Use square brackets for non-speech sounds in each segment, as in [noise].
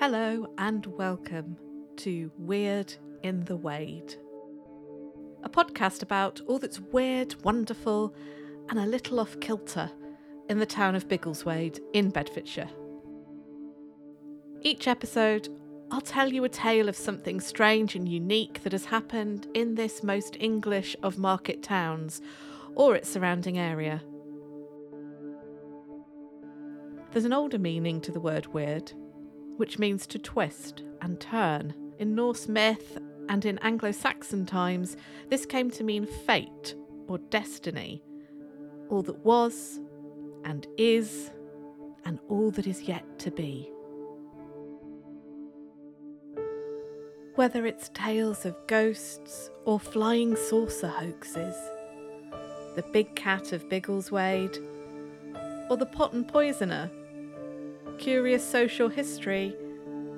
Hello and welcome to Weird in the Wade, a podcast about all that's weird, wonderful, and a little off kilter in the town of Biggleswade in Bedfordshire. Each episode, I'll tell you a tale of something strange and unique that has happened in this most English of market towns or its surrounding area. There's an older meaning to the word weird, which means to twist and turn. In Norse myth and in Anglo Saxon times, this came to mean fate or destiny, all that was and is, and all that is yet to be. Whether it's tales of ghosts or flying saucer hoaxes, the big cat of Biggleswade, or the Potton poisoner, curious social history,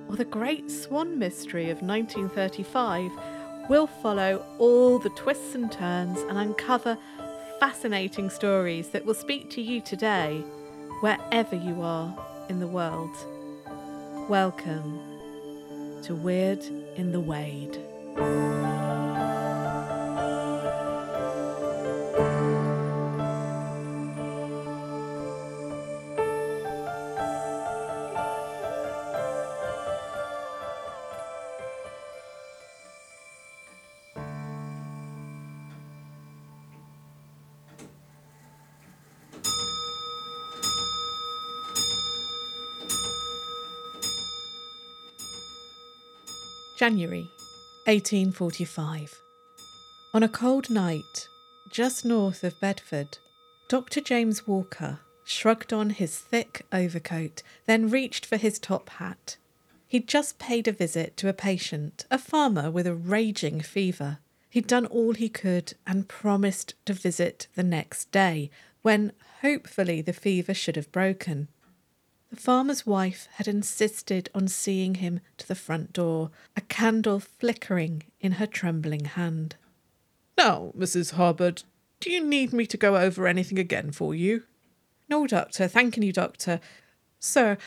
or the great swan mystery of 1935, we'll follow all the twists and turns and uncover fascinating stories that will speak to you today, wherever you are in the world. Welcome to Weird in the Wade. January 1845. On a cold night, just north of Bedford, Dr. James Walker shrugged on his thick overcoat, then reached for his top hat. He'd just paid a visit to a patient, a farmer with a raging fever. He'd done all he could and promised to visit the next day, when hopefully the fever should have broken. The farmer's wife had insisted on seeing him to the front door, a candle flickering in her trembling hand. Now, Mrs. Harbord, do you need me to go over anything again for you? No, doctor, thanking you, doctor. Sir,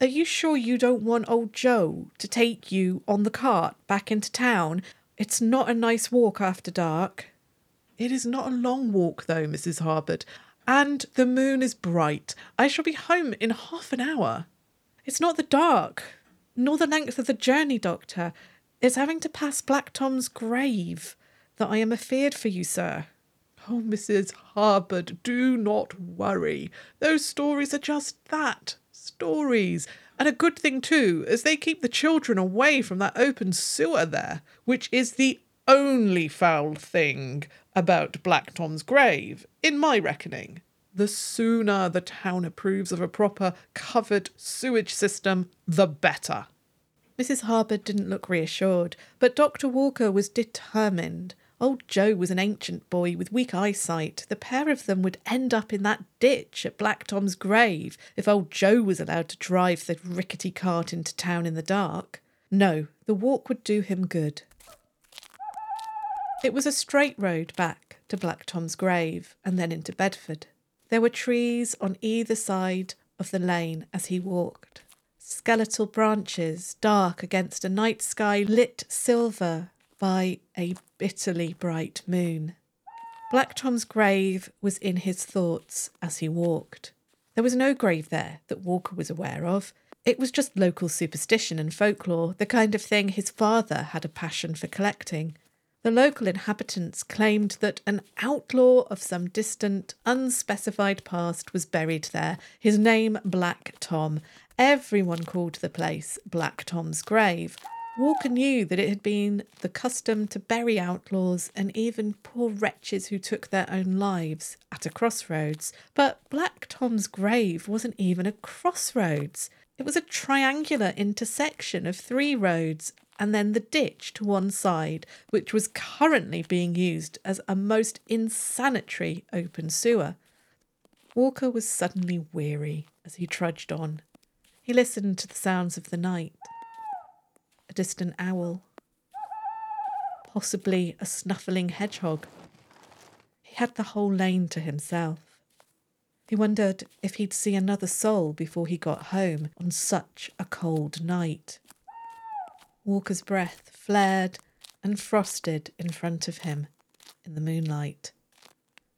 are you sure you don't want old Joe to take you on the cart back into town? It's not a nice walk after dark. It is not a long walk, though, Mrs. Harbord. And the moon is bright. I shall be home in half an hour. It's not the dark, nor the length of the journey, Doctor. It's having to pass Black Tom's grave that I am afeard for you, sir. Oh, Mrs. Harbord, do not worry. Those stories are just that stories. And a good thing, too, as they keep the children away from that open sewer there, which is the only foul thing about Black Tom's grave, in my reckoning. The sooner the town approves of a proper covered sewage system, the better. Mrs. Harbord didn't look reassured, but Dr. Walker was determined. Old Joe was an ancient boy with weak eyesight. The pair of them would end up in that ditch at Black Tom's grave if old Joe was allowed to drive the rickety cart into town in the dark. No, the walk would do him good. It was a straight road back to Black Tom's grave and then into Bedford. There were trees on either side of the lane as he walked, skeletal branches dark against a night sky lit silver by a bitterly bright moon. Black Tom's grave was in his thoughts as he walked. There was no grave there that Walker was aware of. It was just local superstition and folklore, the kind of thing his father had a passion for collecting. The local inhabitants claimed that an outlaw of some distant, unspecified past was buried there, his name Black Tom. Everyone called the place Black Tom's grave. Walker knew that it had been the custom to bury outlaws and even poor wretches who took their own lives at a crossroads. But Black Tom's grave wasn't even a crossroads. It was a triangular intersection of three roads and then the ditch to one side, which was currently being used as a most insanitary open sewer. Walker was suddenly weary as he trudged on. He listened to the sounds of the night. A distant owl. Possibly a snuffling hedgehog. He had the whole lane to himself. He wondered if he'd see another soul before he got home on such a cold night. Walker's breath flared and frosted in front of him in the moonlight.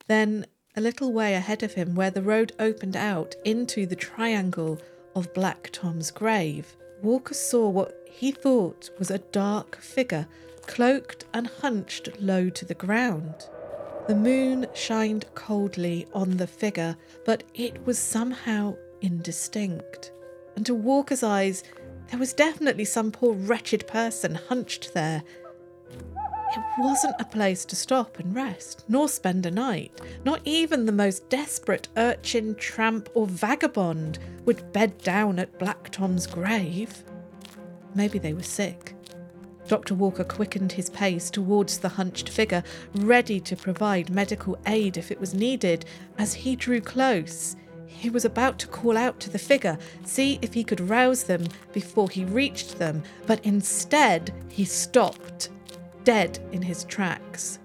Then, a little way ahead of him, where the road opened out into the triangle of Black Tom's grave, Walker saw what he thought was a dark figure, cloaked and hunched low to the ground. The moon shined coldly on the figure, but it was somehow indistinct. And to Walker's eyes, there was definitely some poor wretched person hunched there, it wasn't a place to stop and rest, nor spend a night. Not even the most desperate urchin, tramp, or vagabond would bed down at Black Tom's grave. Maybe they were sick. Dr. Walker quickened his pace towards the hunched figure, ready to provide medical aid if it was needed. As he drew close, he was about to call out to the figure, see if he could rouse them before he reached them, but instead he stopped dead in his tracks.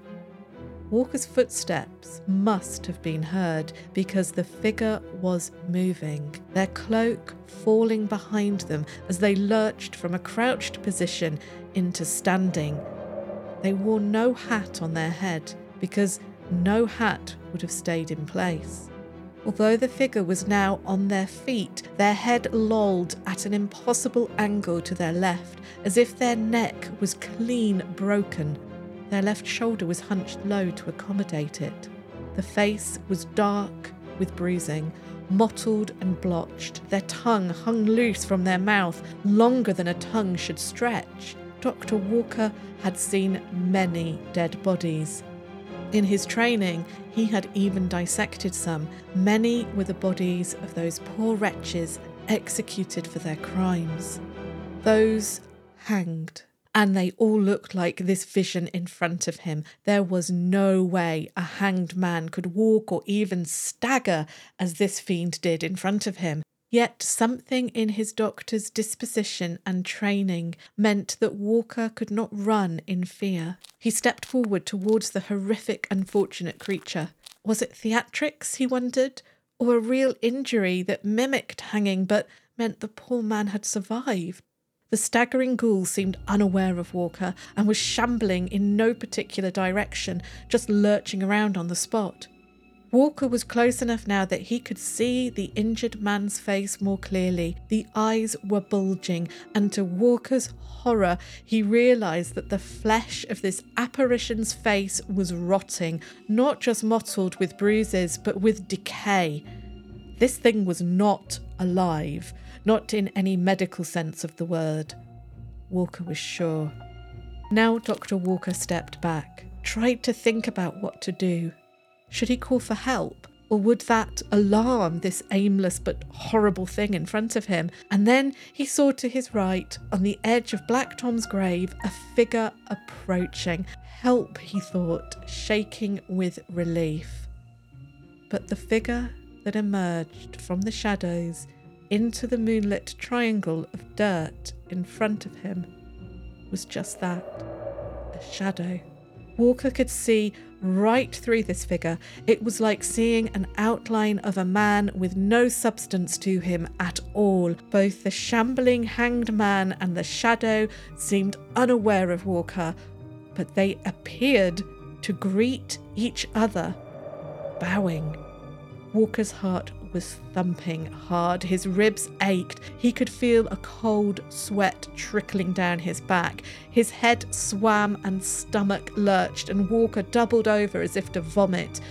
Walker's footsteps must have been heard because the figure was moving, their cloak falling behind them as they lurched from a crouched position into standing. They wore no hat on their head because no hat would have stayed in place. Although the figure was now on their feet, their head lolled at an impossible angle to their left, as if their neck was clean broken. Their left shoulder was hunched low to accommodate it. The face was dark with bruising, mottled and blotched. Their tongue hung loose from their mouth, longer than a tongue should stretch. Dr. Walker had seen many dead bodies, in his training, he had even dissected some. Many were the bodies of those poor wretches executed for their crimes. Those hanged. And they all looked like this vision in front of him. There was no way a hanged man could walk or even stagger as this fiend did in front of him. Yet something in his doctor's disposition and training meant that Walker could not run in fear. He stepped forward towards the horrific, unfortunate creature. Was it theatrics, he wondered, or a real injury that mimicked hanging but meant the poor man had survived? The staggering ghoul seemed unaware of Walker and was shambling in no particular direction, just lurching around on the spot. Walker was close enough now that he could see the injured man's face more clearly. The eyes were bulging, and to Walker's horror, he realised that the flesh of this apparition's face was rotting, not just mottled with bruises, but with decay. This thing was not alive, not in any medical sense of the word. Walker was sure. Now Dr. Walker stepped back, tried to think about what to do. Should he call for help? Or would that alarm this aimless but horrible thing in front of him? And then he saw to his right, on the edge of Black Tom's grave, a figure approaching. Help, he thought, shaking with relief. But the figure that emerged from the shadows into the moonlit triangle of dirt in front of him was just that a shadow. Walker could see right through this figure. It was like seeing an outline of a man with no substance to him at all. Both the shambling hanged man and the shadow seemed unaware of Walker, but they appeared to greet each other, bowing. Walker's heart was thumping hard. His ribs ached. He could feel a cold sweat trickling down his back. His head swam and stomach lurched, and Walker doubled over as if to vomit.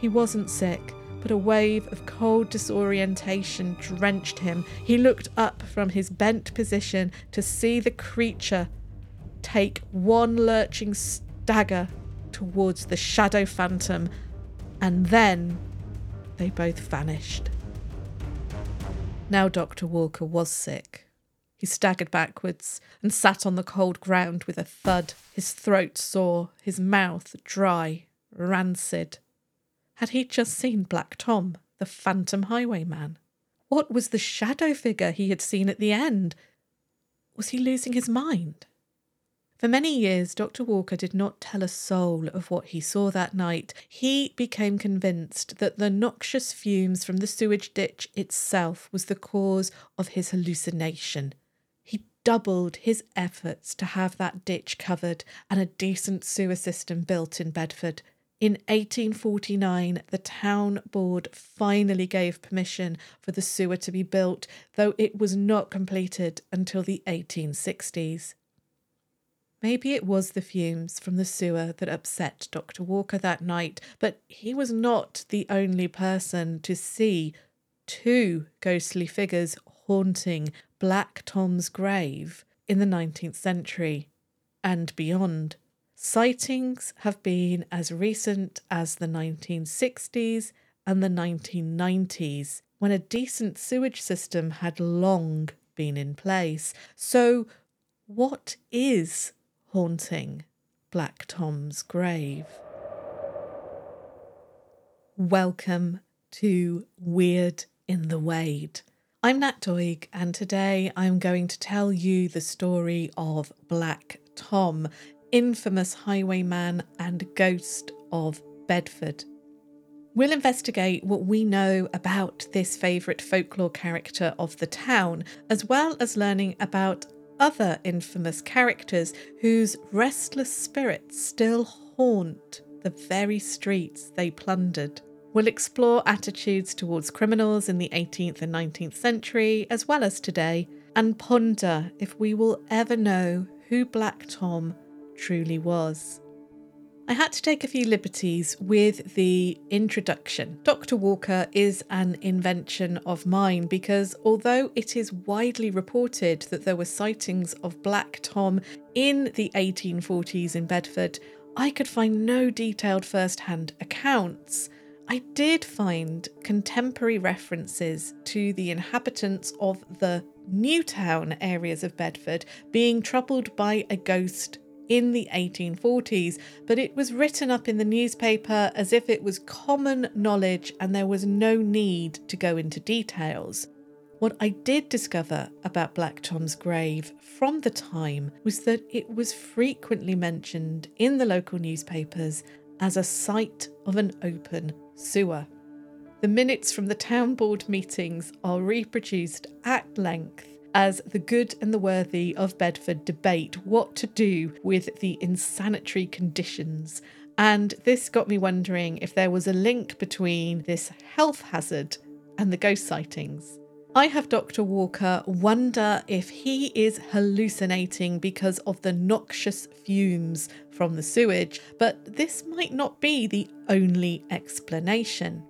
He wasn't sick, but a wave of cold disorientation drenched him. He looked up from his bent position to see the creature take one lurching stagger towards the shadow phantom, and then they both vanished. Now Dr. Walker was sick. He staggered backwards and sat on the cold ground with a thud, his throat sore, his mouth dry, rancid. Had he just seen Black Tom, the phantom highwayman? What was the shadow figure he had seen at the end? Was he losing his mind? For many years, Dr. Walker did not tell a soul of what he saw that night. He became convinced that the noxious fumes from the sewage ditch itself was the cause of his hallucination. He doubled his efforts to have that ditch covered and a decent sewer system built in Bedford. In 1849, the town board finally gave permission for the sewer to be built, though it was not completed until the 1860s. Maybe it was the fumes from the sewer that upset Dr. Walker that night, but he was not the only person to see two ghostly figures haunting Black Tom's grave in the 19th century and beyond. Sightings have been as recent as the 1960s and the 1990s, when a decent sewage system had long been in place. So, what is haunting Black Tom's grave? Welcome to Weird in the Wade. I'm Nat Doig, and today I'm going to tell you the story of Black Tom, infamous highwayman and ghost of Bedford. We'll investigate what we know about this favourite folklore character of the town, as well as learning about other infamous characters whose restless spirits still haunt the very streets they plundered. We'll explore attitudes towards criminals in the 18th and 19th century, as well as today, and ponder if we will ever know who Black Tom truly was. I had to take a few liberties with the introduction. Dr. Walker is an invention of mine because although it is widely reported that there were sightings of Black Tom in the 1840s in Bedford, I could find no detailed first hand accounts. I did find contemporary references to the inhabitants of the Newtown areas of Bedford being troubled by a ghost in the 1840s, but it was written up in the newspaper as if it was common knowledge and there was no need to go into details. What I did discover about Black Tom's grave from the time was that it was frequently mentioned in the local newspapers as a site of an open sewer. The minutes from the town board meetings are reproduced at length as the good and the worthy of Bedford debate what to do with the insanitary conditions. And this got me wondering if there was a link between this health hazard and the ghost sightings. I have Dr. Walker wonder if he is hallucinating because of the noxious fumes from the sewage, but this might not be the only explanation.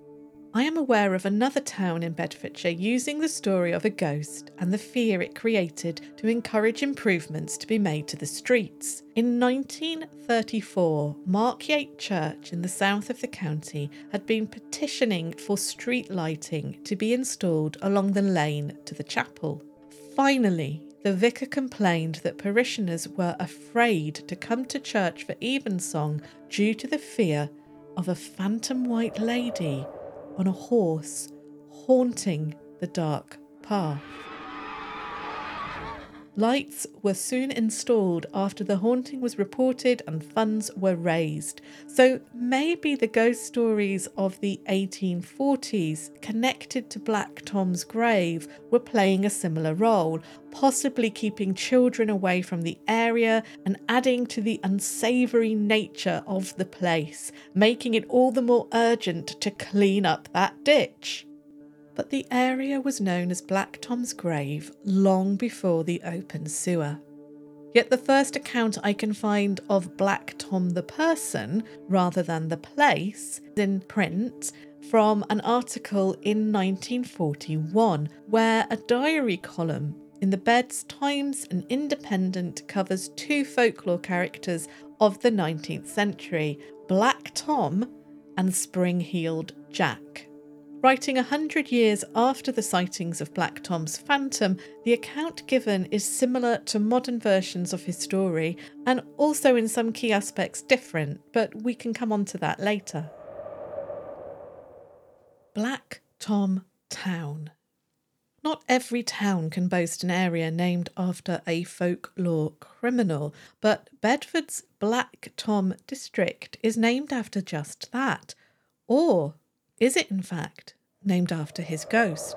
I am aware of another town in Bedfordshire using the story of a ghost and the fear it created to encourage improvements to be made to the streets. In 1934, Markyate Church in the south of the county had been petitioning for street lighting to be installed along the lane to the chapel. Finally, the vicar complained that parishioners were afraid to come to church for evensong due to the fear of a phantom white lady on a horse haunting the dark path. Lights were soon installed after the haunting was reported and funds were raised. So maybe the ghost stories of the 1840s connected to Black Tom's grave were playing a similar role, possibly keeping children away from the area and adding to the unsavoury nature of the place, making it all the more urgent to clean up that ditch but the area was known as Black Tom's Grave long before the open sewer. Yet the first account I can find of Black Tom the person, rather than the place, is in print from an article in 1941, where a diary column in the Beds Times and Independent covers two folklore characters of the 19th century Black Tom and Spring Heeled Jack. Writing a hundred years after the sightings of Black Tom's phantom, the account given is similar to modern versions of his story and also in some key aspects different, but we can come on to that later. Black Tom Town. Not every town can boast an area named after a folklore criminal, but Bedford's Black Tom district is named after just that. Or is it, in fact, named after his ghost?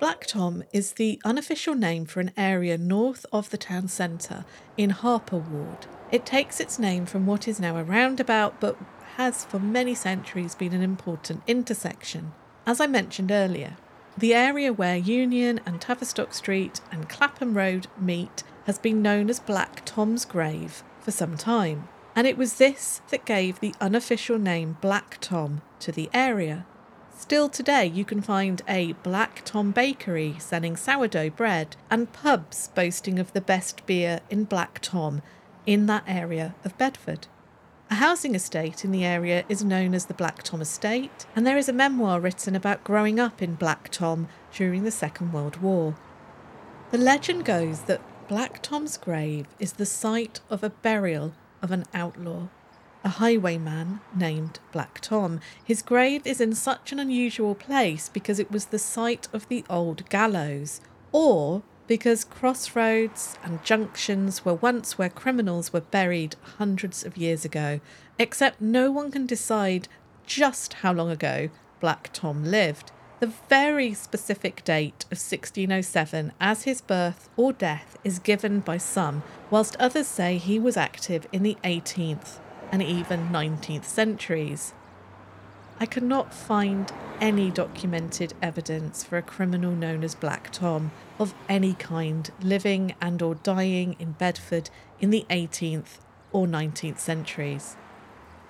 Black Tom is the unofficial name for an area north of the town centre in Harpur Ward. It takes its name from what is now a roundabout but has for many centuries been an important intersection. As I mentioned earlier, the area where Union and Tavistock Street and Clapham Road meet has been known as Black Tom's Grave for some time, and it was this that gave the unofficial name Black Tom to the area. Still today, you can find a Black Tom bakery selling sourdough bread and pubs boasting of the best beer in Black Tom in that area of Bedford. A housing estate in the area is known as the Black Tom Estate, and there is a memoir written about growing up in Black Tom during the Second World War. The legend goes that Black Tom's grave is the site of a burial of an outlaw, a highwayman named Black Tom. His grave is in such an unusual place because it was the site of the old gallows, or because crossroads and junctions were once where criminals were buried hundreds of years ago, except no one can decide just how long ago Black Tom lived. The very specific date of 1607 as his birth or death is given by some, whilst others say he was active in the 18th and even 19th centuries. I cannot find any documented evidence for a criminal known as Black Tom of any kind living and or dying in Bedford in the 18th or 19th centuries.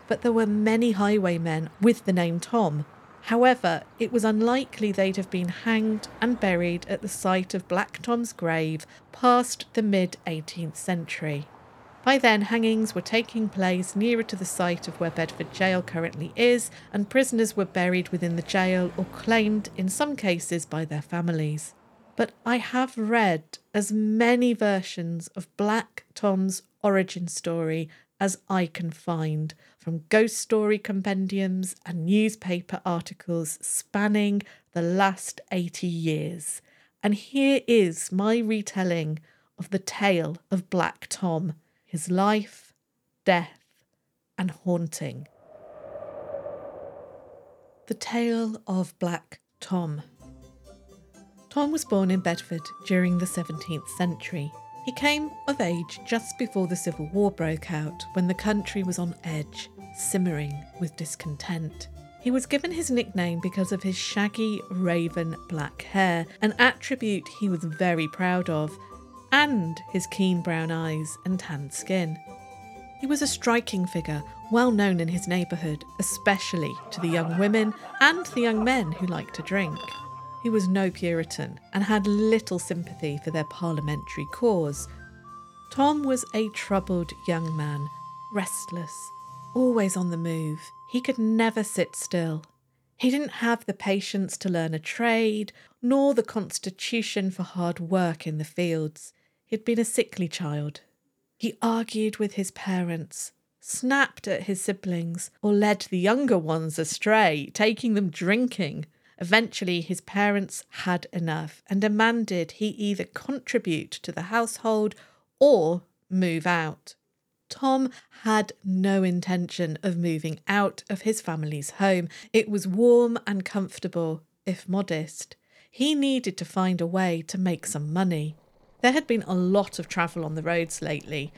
But there were many highwaymen with the name Tom. However, it was unlikely they'd have been hanged and buried at the site of Black Tom's grave past the mid 18th century. By then, hangings were taking place nearer to the site of where Bedford Jail currently is, and prisoners were buried within the jail or claimed, in some cases, by their families. But I have read as many versions of Black Tom's origin story as I can find, from ghost story compendiums and newspaper articles spanning the last 80 years. And here is my retelling of the tale of Black Tom his life, death, and haunting. The Tale of Black Tom. Tom was born in Bedford during the 17th century. He came of age just before the Civil War broke out, when the country was on edge, simmering with discontent. He was given his nickname because of his shaggy, raven black hair, an attribute he was very proud of, and his keen brown eyes and tanned skin. He was a striking figure, well known in his neighbourhood, especially to the young women and the young men who liked to drink. He was no Puritan and had little sympathy for their parliamentary cause. Tom was a troubled young man, restless, always on the move. He could never sit still. He didn't have the patience to learn a trade, nor the constitution for hard work in the fields. He'd been a sickly child. He argued with his parents, snapped at his siblings, or led the younger ones astray, taking them drinking. Eventually, his parents had enough and demanded he either contribute to the household or move out. Tom had no intention of moving out of his family's home. It was warm and comfortable, if modest. He needed to find a way to make some money. There had been a lot of travel on the roads lately,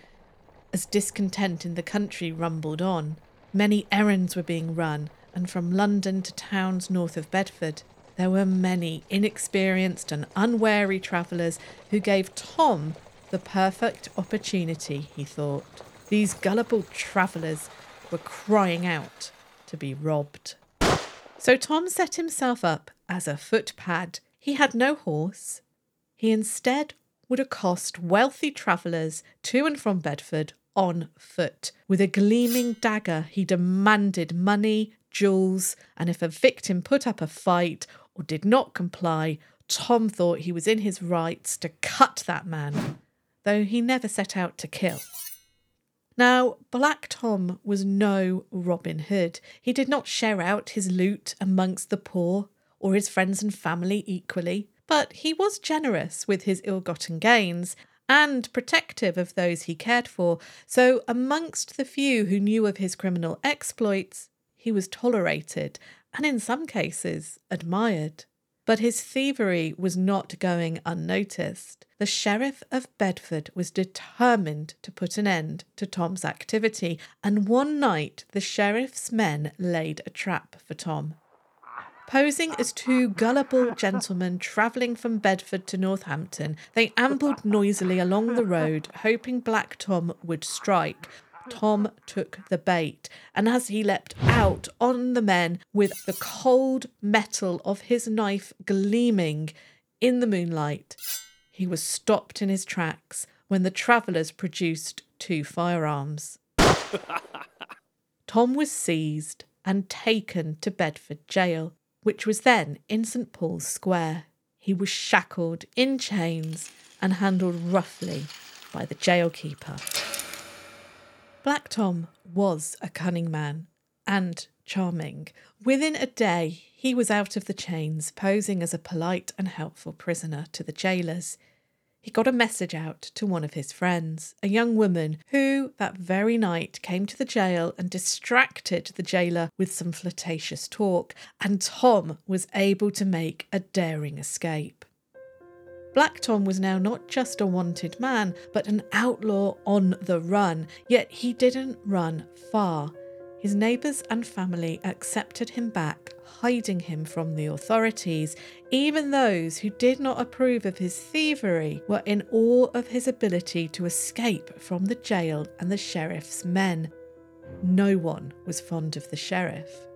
as discontent in the country rumbled on. Many errands were being run, and from London to towns north of Bedford, there were many inexperienced and unwary travellers who gave Tom the perfect opportunity, he thought. These gullible travellers were crying out to be robbed. So Tom set himself up as a footpad. He had no horse. He instead would accost wealthy travellers to and from Bedford on foot. With a gleaming dagger, he demanded money, jewels, and if a victim put up a fight or did not comply, Tom thought he was in his rights to cut that man, though he never set out to kill. Now, Black Tom was no Robin Hood. He did not share out his loot amongst the poor or his friends and family equally. But he was generous with his ill gotten gains and protective of those he cared for, so amongst the few who knew of his criminal exploits, he was tolerated and in some cases admired. But his thievery was not going unnoticed. The Sheriff of Bedford was determined to put an end to Tom's activity, and one night the Sheriff's men laid a trap for Tom. Posing as two gullible gentlemen travelling from Bedford to Northampton, they ambled noisily along the road, hoping Black Tom would strike, Tom took the bait, and as he leapt out on the men with the cold metal of his knife gleaming in the moonlight, he was stopped in his tracks when the travellers produced two firearms. [laughs] Tom was seized and taken to Bedford jail, which was then in St Paul's Square. He was shackled in chains and handled roughly by the jailkeeper. Black Tom was a cunning man and charming. Within a day, he was out of the chains, posing as a polite and helpful prisoner to the jailers. He got a message out to one of his friends, a young woman who that very night came to the jail and distracted the jailer with some flirtatious talk, and Tom was able to make a daring escape. Black Tom was now not just a wanted man, but an outlaw on the run, yet he didn't run far. His neighbours and family accepted him back, hiding him from the authorities. Even those who did not approve of his thievery were in awe of his ability to escape from the jail and the sheriff's men. No one was fond of the sheriff.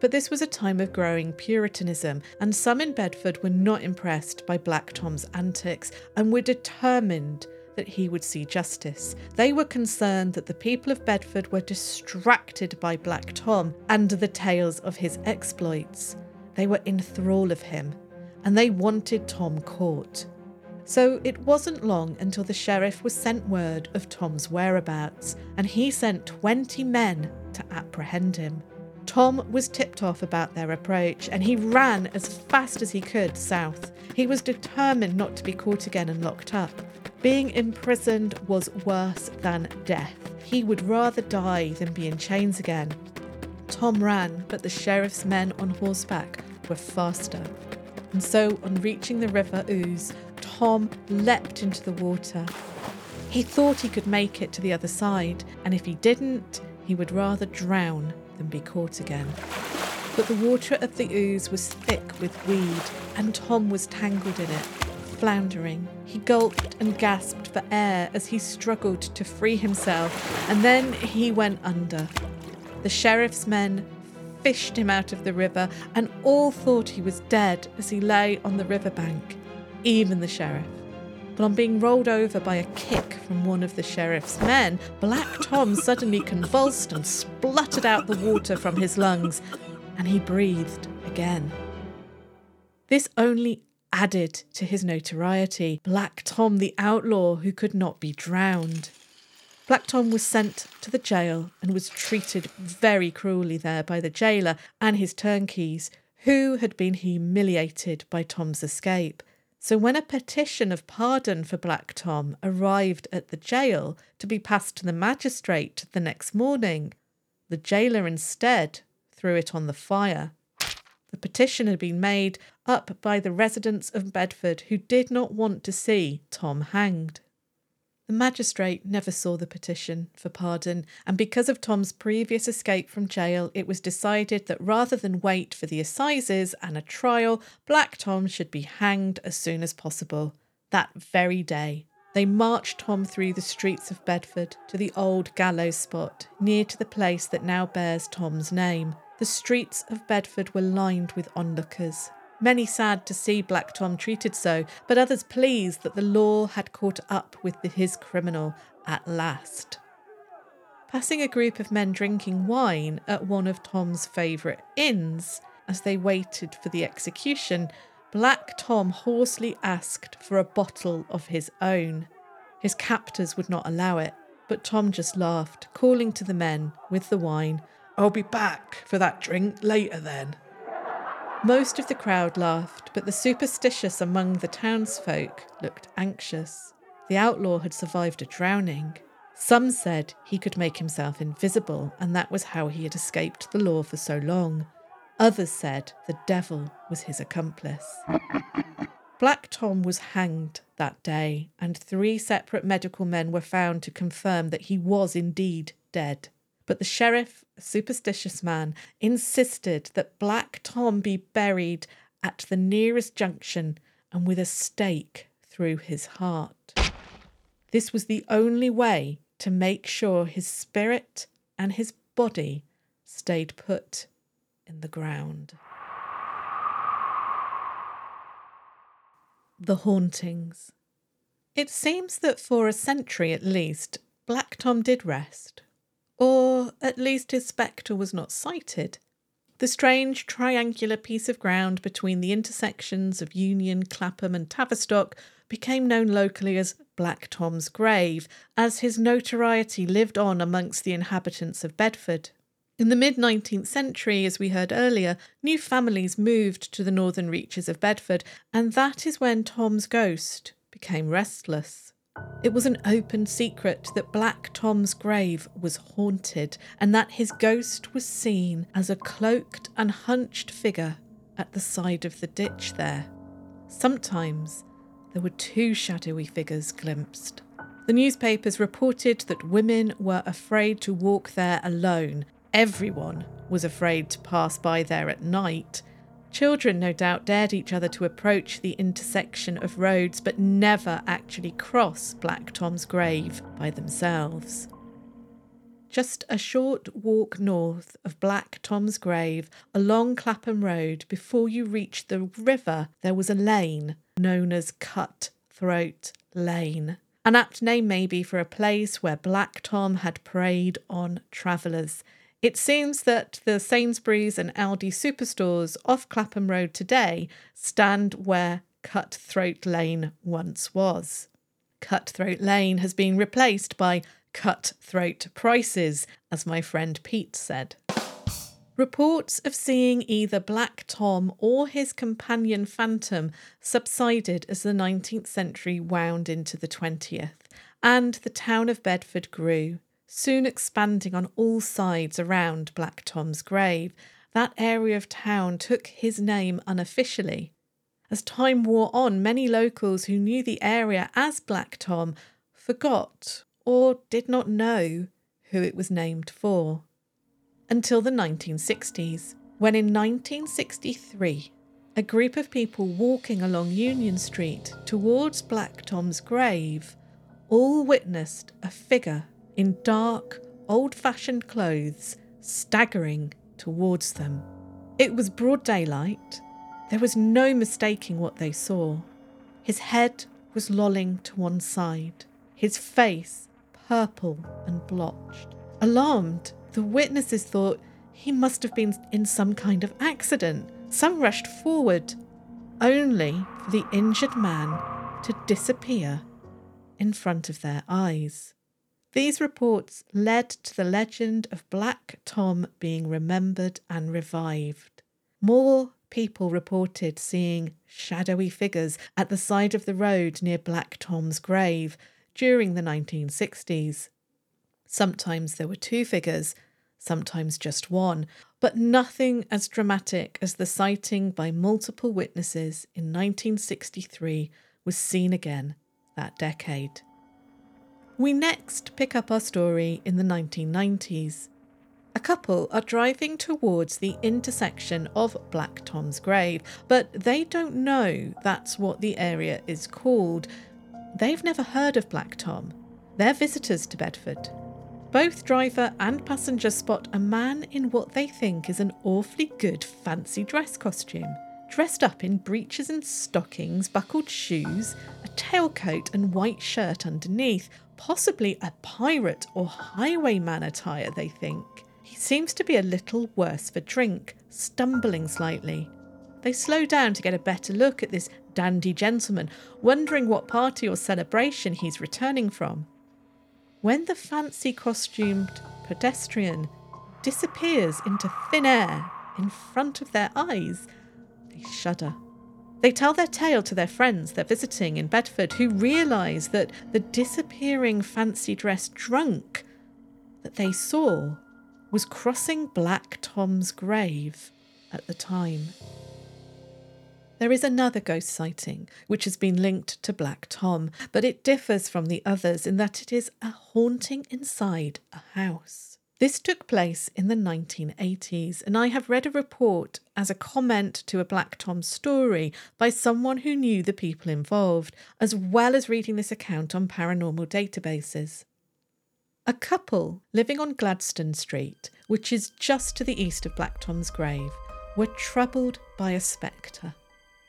But this was a time of growing Puritanism, and some in Bedford were not impressed by Black Tom's antics and were determined that he would see justice. They were concerned that the people of Bedford were distracted by Black Tom and the tales of his exploits. They were in thrall of him, and they wanted Tom caught. So it wasn't long until the sheriff was sent word of Tom's whereabouts, and he sent 20 men to apprehend him. Tom was tipped off about their approach and he ran as fast as he could south. He was determined not to be caught again and locked up. Being imprisoned was worse than death. He would rather die than be in chains again. Tom ran, but the sheriff's men on horseback were faster. And so, on reaching the River Ouse, Tom leapt into the water. He thought he could make it to the other side, and if he didn't, he would rather drown than be caught again. But the water of the Ouse was thick with weed, and Tom was tangled in it, floundering. He gulped and gasped for air as he struggled to free himself, and then he went under. The sheriff's men fished him out of the river, and all thought he was dead as he lay on the riverbank, even the sheriff but on being rolled over by a kick from one of the sheriff's men, Black Tom suddenly convulsed and spluttered out the water from his lungs, and he breathed again. This only added to his notoriety Black Tom, the outlaw who could not be drowned. Black Tom was sent to the jail and was treated very cruelly there by the jailer and his turnkeys, who had been humiliated by Tom's escape. So when a petition of pardon for Black Tom arrived at the jail to be passed to the magistrate the next morning, the jailer instead threw it on the fire. The petition had been made up by the residents of Bedford who did not want to see Tom hanged. The magistrate never saw the petition for pardon, and because of Tom's previous escape from jail, it was decided that rather than wait for the assizes and a trial, Black Tom should be hanged as soon as possible. That very day, they marched Tom through the streets of Bedford to the old gallows spot near to the place that now bears Tom's name. The streets of Bedford were lined with onlookers, Many sad to see Black Tom treated so, but others pleased that the law had caught up with his criminal at last. Passing a group of men drinking wine at one of Tom's favourite inns as they waited for the execution, Black Tom hoarsely asked for a bottle of his own. His captors would not allow it, but Tom just laughed, calling to the men with the wine, I'll be back for that drink later then. Most of the crowd laughed, but the superstitious among the townsfolk looked anxious. The outlaw had survived a drowning. Some said he could make himself invisible, and that was how he had escaped the law for so long. Others said the devil was his accomplice. [laughs] Black Tom was hanged that day, and three separate medical men were found to confirm that he was indeed dead. But the sheriff, a superstitious man, insisted that Black Tom be buried at the nearest junction and with a stake through his heart. This was the only way to make sure his spirit and his body stayed put in the ground. The Hauntings. It seems that for a century at least, Black Tom did rest, or at least his spectre was not sighted. The strange triangular piece of ground between the intersections of Union, Clapham, and Tavistock became known locally as Black Tom's Grave, as his notoriety lived on amongst the inhabitants of Bedford. In the mid 19th century, as we heard earlier, new families moved to the northern reaches of Bedford, and that is when Tom's ghost became restless. It was an open secret that Black Tom's grave was haunted and that his ghost was seen as a cloaked and hunched figure at the side of the ditch there. Sometimes there were two shadowy figures glimpsed. The newspapers reported that women were afraid to walk there alone. Everyone was afraid to pass by there at night Children, no doubt, dared each other to approach the intersection of roads but never actually cross Black Tom's grave by themselves. Just a short walk north of Black Tom's grave along Clapham Road before you reach the river, there was a lane known as Cut Throat Lane. An apt name, maybe, for a place where Black Tom had preyed on travellers. It seems that the Sainsbury's and Aldi superstores off Clapham Road today stand where Cutthroat Lane once was. Cutthroat Lane has been replaced by cutthroat prices, as my friend Pete said. Reports of seeing either Black Tom or his companion Phantom subsided as the 19th century wound into the 20th, and the town of Bedford grew soon expanding on all sides around Black Tom's grave. That area of town took his name unofficially. As time wore on, many locals who knew the area as Black Tom forgot or did not know who it was named for. Until the 1960s, when in 1963, a group of people walking along Union Street towards Black Tom's grave all witnessed a figure in dark, old fashioned clothes, staggering towards them. It was broad daylight. There was no mistaking what they saw. His head was lolling to one side, his face purple and blotched. Alarmed, the witnesses thought he must have been in some kind of accident. Some rushed forward, only for the injured man to disappear in front of their eyes. These reports led to the legend of Black Tom being remembered and revived. More people reported seeing shadowy figures at the side of the road near Black Tom's grave during the 1960s. Sometimes there were two figures, sometimes just one, but nothing as dramatic as the sighting by multiple witnesses in 1963 was seen again that decade. We next pick up our story in the 1990s. A couple are driving towards the intersection of Black Tom's grave, but they don't know that's what the area is called. They've never heard of Black Tom. They're visitors to Bedford. Both driver and passenger spot a man in what they think is an awfully good fancy dress costume. Dressed up in breeches and stockings, buckled shoes, a tailcoat and white shirt underneath, possibly a pirate or highwayman attire, they think. He seems to be a little worse for drink, stumbling slightly. They slow down to get a better look at this dandy gentleman, wondering what party or celebration he's returning from. When the fancy costumed pedestrian disappears into thin air in front of their eyes, They shudder. They tell their tale to their friends they're visiting in Bedford, who realise that the disappearing fancy dressed drunk that they saw was crossing Black Tom's grave at the time. There is another ghost sighting which has been linked to Black Tom, but it differs from the others in that it is a haunting inside a house. This took place in the 1980s, and I have read a report as a comment to a Black Tom story by someone who knew the people involved, as well as reading this account on paranormal databases. A couple living on Gladstone Street, which is just to the east of Black Tom's grave, were troubled by a spectre.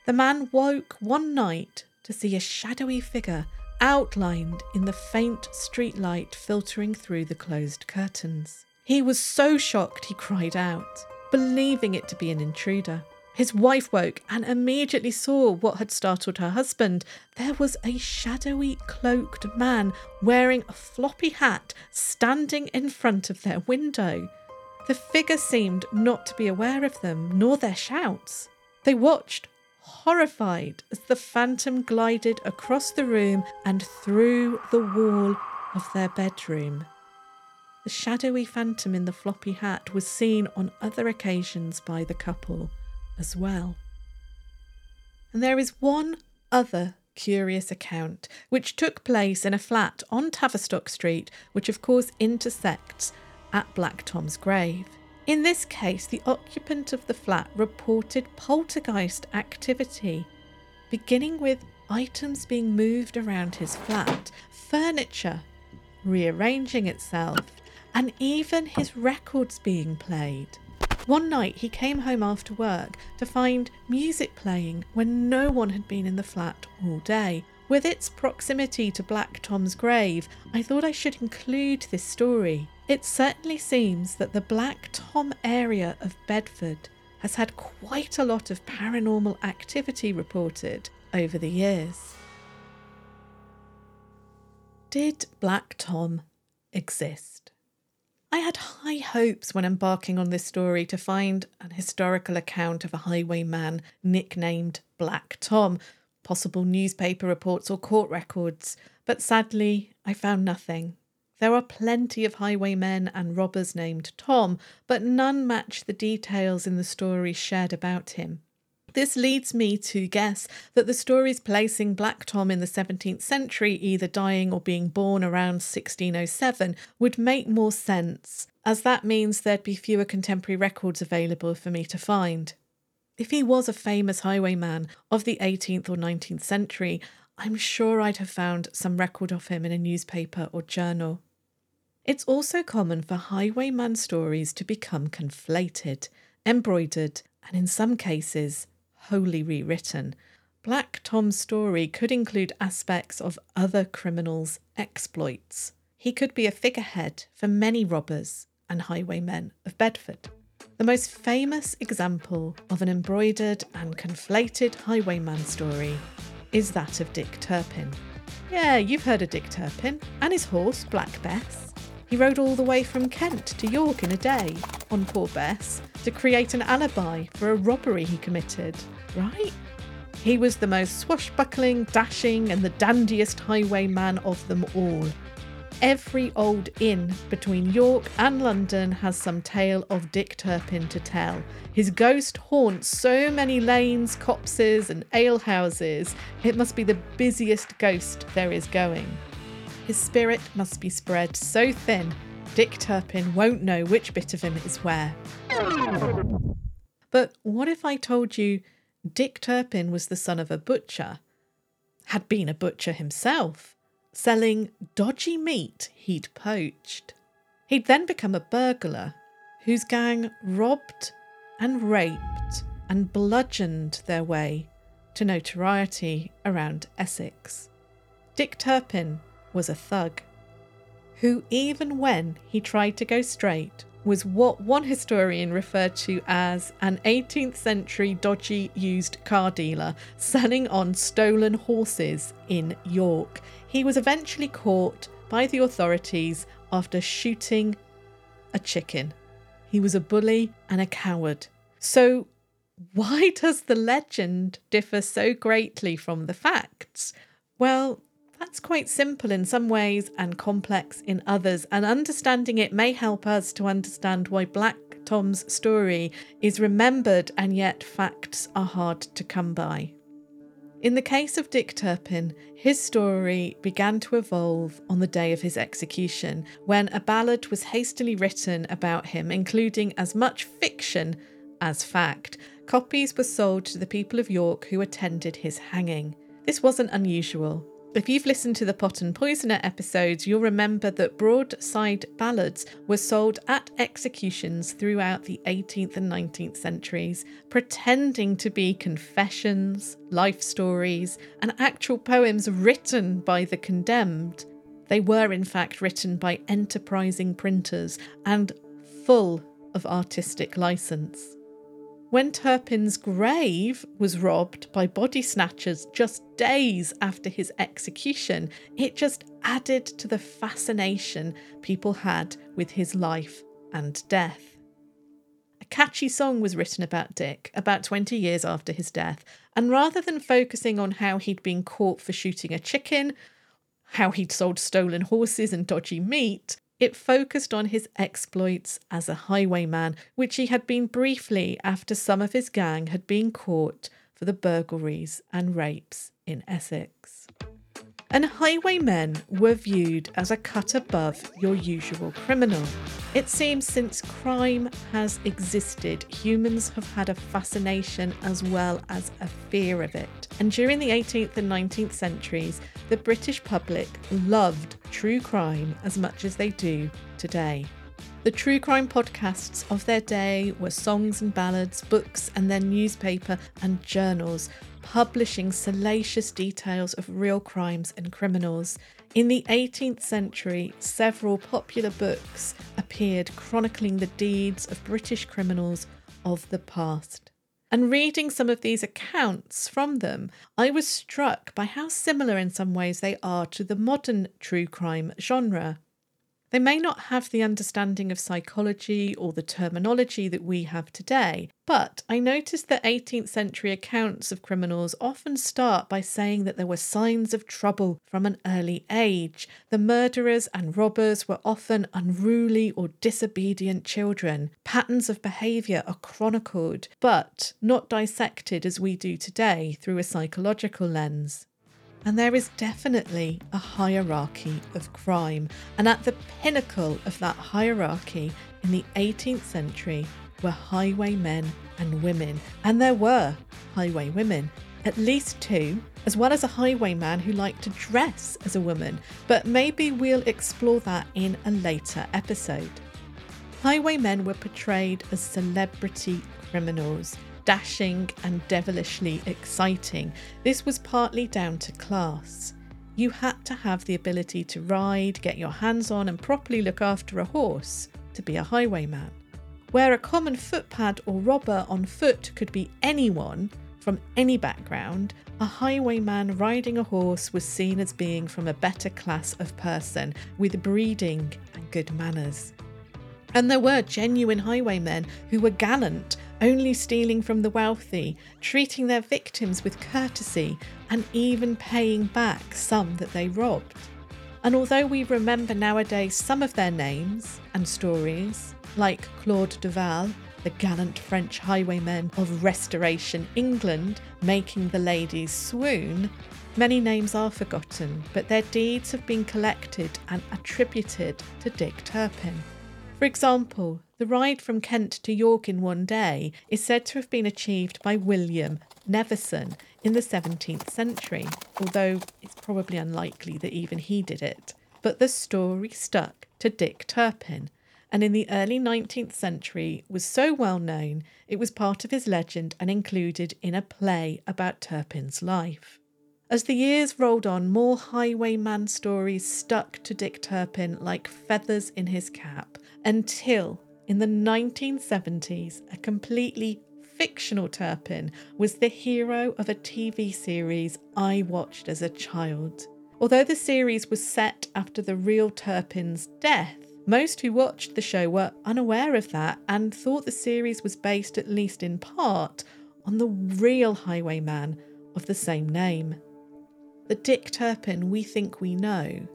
The man woke one night to see a shadowy figure outlined in the faint street light filtering through the closed curtains. He was so shocked he cried out, believing it to be an intruder. His wife woke and immediately saw what had startled her husband. There was a shadowy, cloaked man wearing a floppy hat standing in front of their window. The figure seemed not to be aware of them, nor their shouts. They watched, horrified, as the phantom glided across the room and through the wall of their bedroom. The shadowy phantom in the floppy hat was seen on other occasions by the couple as well. And there is one other curious account which took place in a flat on Tavistock Street, which of course intersects at Black Tom's grave. In this case, the occupant of the flat reported poltergeist activity, beginning with items being moved around his flat, furniture rearranging itself, and even his records being played. One night he came home after work to find music playing when no one had been in the flat all day. With its proximity to Black Tom's grave, I thought I should include this story. It certainly seems that the Black Tom area of Bedford has had quite a lot of paranormal activity reported over the years. Did Black Tom exist? I had high hopes when embarking on this story to find an historical account of a highwayman nicknamed Black Tom, possible newspaper reports or court records, but sadly I found nothing. There are plenty of highwaymen and robbers named Tom, but none match the details in the stories shared about him. This leads me to guess that the stories placing Black Tom in the 17th century, either dying or being born around 1607, would make more sense, as that means there'd be fewer contemporary records available for me to find. If he was a famous highwayman of the 18th or 19th century, I'm sure I'd have found some record of him in a newspaper or journal. It's also common for highwayman stories to become conflated, embroidered, and in some cases, wholly rewritten. Black Tom's story could include aspects of other criminals' exploits. He could be a figurehead for many robbers and highwaymen of Bedford. The most famous example of an embroidered and conflated highwayman story is that of Dick Turpin. Yeah, you've heard of Dick Turpin and his horse, Black Bess. He rode all the way from Kent to York in a day on poor Bess to create an alibi for a robbery he committed, right? He was the most swashbuckling, dashing, and the dandiest highwayman of them all. Every old inn between York and London has some tale of Dick Turpin to tell. His ghost haunts so many lanes, copses, and alehouses, it must be the busiest ghost there is going. His spirit must be spread so thin, Dick Turpin won't know which bit of him is where. But what if I told you Dick Turpin was the son of a butcher, had been a butcher himself, selling dodgy meat he'd poached? He'd then become a burglar whose gang robbed and raped and bludgeoned their way to notoriety around Essex. Dick Turpin was a thug, who, even when he tried to go straight, was what one historian referred to as an 18th century dodgy used car dealer selling on stolen horses in York. He was eventually caught by the authorities after shooting a chicken. He was a bully and a coward. So, why does the legend differ so greatly from the facts? Well, that's quite simple in some ways and complex in others, and understanding it may help us to understand why Black Tom's story is remembered and yet facts are hard to come by. In the case of Dick Turpin, his story began to evolve on the day of his execution, when a ballad was hastily written about him, including as much fiction as fact. Copies were sold to the people of York who attended his hanging. This wasn't unusual. If you've listened to the Potton Poisoner episodes, you'll remember that broadside ballads were sold at executions throughout the 18th and 19th centuries, pretending to be confessions, life stories, and actual poems written by the condemned. They were, in fact, written by enterprising printers and full of artistic license. When Turpin's grave was robbed by body snatchers just days after his execution, it just added to the fascination people had with his life and death. A catchy song was written about Dick about 20 years after his death, and rather than focusing on how he'd been caught for shooting a chicken, how he'd sold stolen horses and dodgy meat, it focused on his exploits as a highwayman, which he had been briefly after some of his gang had been caught for the burglaries and rapes in Essex and highwaymen were viewed as a cut above your usual criminal. It seems since crime has existed, humans have had a fascination as well as a fear of it. And during the 18th and 19th centuries, the British public loved true crime as much as they do today. The true crime podcasts of their day were songs and ballads, books, and then newspaper and journals, publishing salacious details of real crimes and criminals. In the 18th century, several popular books appeared chronicling the deeds of British criminals of the past. And reading some of these accounts from them, I was struck by how similar in some ways they are to the modern true crime genre. They may not have the understanding of psychology or the terminology that we have today, but I noticed that 18th century accounts of criminals often start by saying that there were signs of trouble from an early age. The murderers and robbers were often unruly or disobedient children. Patterns of behaviour are chronicled, but not dissected as we do today through a psychological lens. And there is definitely a hierarchy of crime. And at the pinnacle of that hierarchy in the 18th century were highwaymen and women. And there were highway women, at least two, as well as a highwayman who liked to dress as a woman. But maybe we'll explore that in a later episode. Highwaymen were portrayed as celebrity criminals dashing and devilishly exciting. This was partly down to class. You had to have the ability to ride, get your hands on, and properly look after a horse to be a highwayman. Where a common footpad or robber on foot could be anyone from any background, a highwayman riding a horse was seen as being from a better class of person with breeding and good manners. And there were genuine highwaymen who were gallant only stealing from the wealthy, treating their victims with courtesy, and even paying back some that they robbed. And although we remember nowadays some of their names and stories, like Claude Duval, the gallant French highwayman of Restoration England, making the ladies swoon, many names are forgotten, but their deeds have been collected and attributed to Dick Turpin. For example, the ride from Kent to York in one day is said to have been achieved by William Nevison in the 17th century, although it's probably unlikely that even he did it. But the story stuck to Dick Turpin, and in the early 19th century was so well known it was part of his legend and included in a play about Turpin's life. As the years rolled on, more highwayman stories stuck to Dick Turpin like feathers in his cap, until in the 1970s, a completely fictional Turpin was the hero of a TV series I watched as a child. Although the series was set after the real Turpin's death, most who watched the show were unaware of that and thought the series was based, at least in part, on the real highwayman of the same name. The Dick Turpin we think we know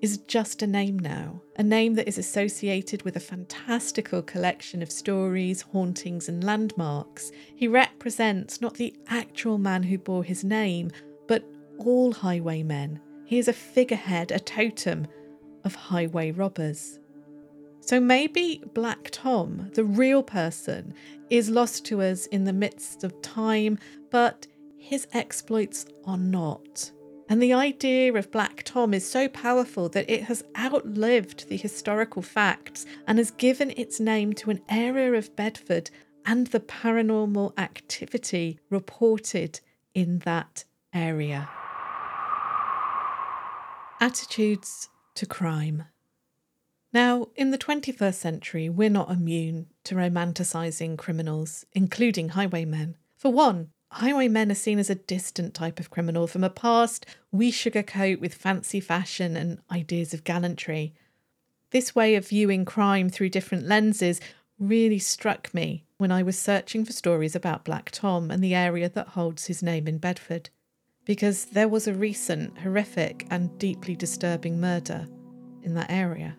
is just a name now, a name that is associated with a fantastical collection of stories, hauntings, and landmarks. He represents not the actual man who bore his name, but all highwaymen. He is a figurehead, a totem of highway robbers. So maybe Black Tom, the real person, is lost to us in the midst of time, but his exploits are not. And the idea of Black Tom is so powerful that it has outlived the historical facts and has given its name to an area of Bedford and the paranormal activity reported in that area. Attitudes to crime. Now, in the 21st century, we're not immune to romanticising criminals, including highwaymen. For one, highwaymen are seen as a distant type of criminal from a past we sugarcoat with fancy fashion and ideas of gallantry. This way of viewing crime through different lenses really struck me when I was searching for stories about Black Tom and the area that holds his name in Bedford, because there was a recent horrific and deeply disturbing murder in that area.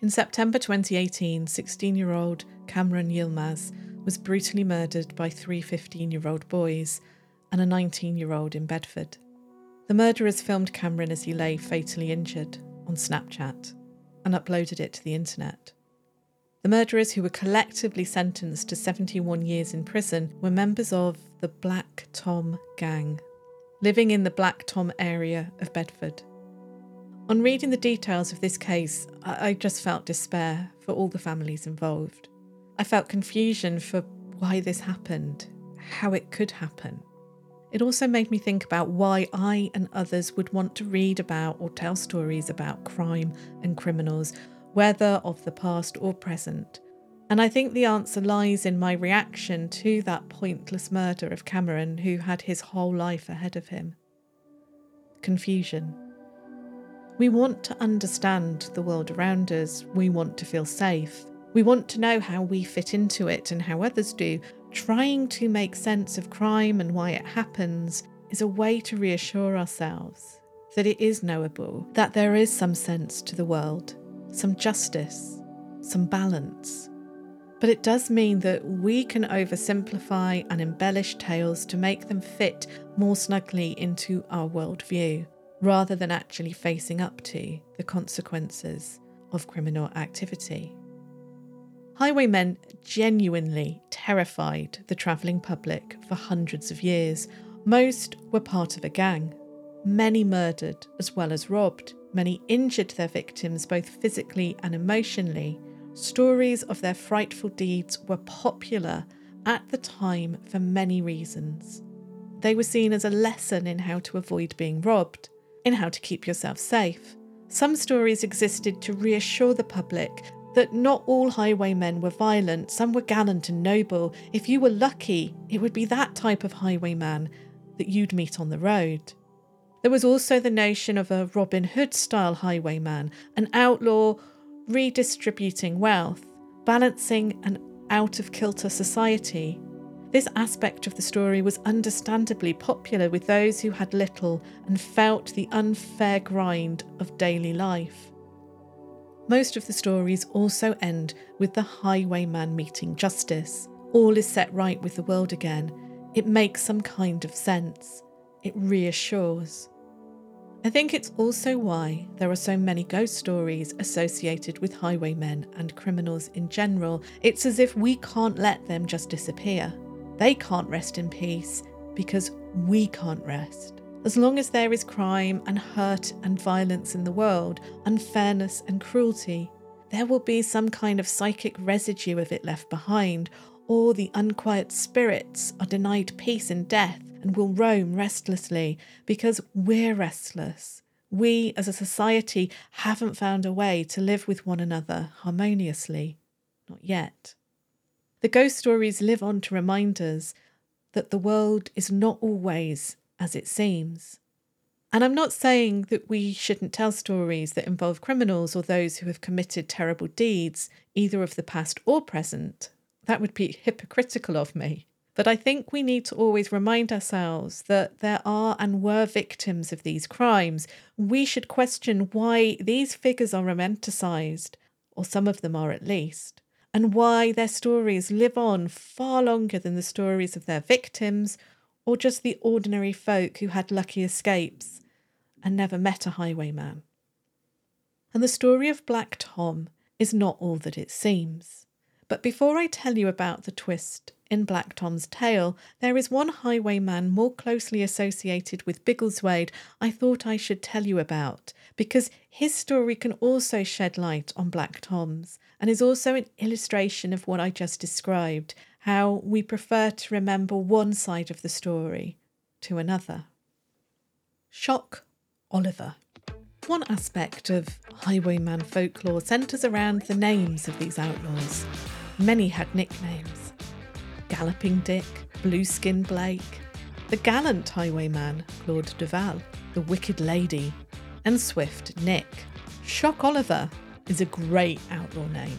In September 2018, 16 year old Cameron Yilmaz was brutally murdered by three 15 year old boys and a 19 year old in Bedford. The murderers filmed Cameron as he lay fatally injured on Snapchat and uploaded it to the internet. The murderers, who were collectively sentenced to 71 years in prison, were members of the Black Tom Gang, living in the Black Tom area of Bedford. On reading the details of this case, I just felt despair for all the families involved. I felt confusion for why this happened, how it could happen. It also made me think about why I and others would want to read about or tell stories about crime and criminals, whether of the past or present. And I think the answer lies in my reaction to that pointless murder of Cameron, who had his whole life ahead of him. Confusion. We want to understand the world around us. We want to feel safe. We want to know how we fit into it and how others do. Trying to make sense of crime and why it happens is a way to reassure ourselves that it is knowable, that there is some sense to the world, some justice, some balance. But it does mean that we can oversimplify and embellish tales to make them fit more snugly into our worldview rather than actually facing up to the consequences of criminal activity. Highwaymen genuinely terrified the travelling public for hundreds of years. Most were part of a gang. Many murdered as well as robbed. Many injured their victims both physically and emotionally. Stories of their frightful deeds were popular at the time for many reasons. They were seen as a lesson in how to avoid being robbed in how to keep yourself safe. Some stories existed to reassure the public that not all highwaymen were violent, some were gallant and noble. If you were lucky, it would be that type of highwayman that you'd meet on the road. There was also the notion of a Robin Hood style highwayman, an outlaw redistributing wealth, balancing an out of kilter society. This aspect of the story was understandably popular with those who had little and felt the unfair grind of daily life. Most of the stories also end with the highwayman meeting justice. All is set right with the world again. It makes some kind of sense. It reassures. I think it's also why there are so many ghost stories associated with highwaymen and criminals in general. It's as if we can't let them just disappear. They can't rest in peace because we can't rest. As long as there is crime and hurt and violence in the world, unfairness and cruelty, there will be some kind of psychic residue of it left behind, or the unquiet spirits are denied peace in death and will roam restlessly because we're restless. We as a society haven't found a way to live with one another harmoniously. Not yet. The ghost stories live on to remind us that the world is not always as it seems. And I'm not saying that we shouldn't tell stories that involve criminals or those who have committed terrible deeds, either of the past or present. That would be hypocritical of me. But I think we need to always remind ourselves that there are and were victims of these crimes. We should question why these figures are romanticised, or some of them are at least, and why their stories live on far longer than the stories of their victims or just the ordinary folk who had lucky escapes and never met a highwayman. And the story of Black Tom is not all that it seems. But before I tell you about the twist in Black Tom's tale, there is one highwayman more closely associated with Biggleswade I thought I should tell you about, because his story can also shed light on Black Tom's, and is also an illustration of what I just described how we prefer to remember one side of the story to another. Shock Oliver. One aspect of highwayman folklore centres around the names of these outlaws. Many had nicknames Galloping Dick, Blueskin Blake, the gallant highwayman, Claude Duval, the Wicked Lady, and Swift Nick. Shock Oliver is a great outlaw name.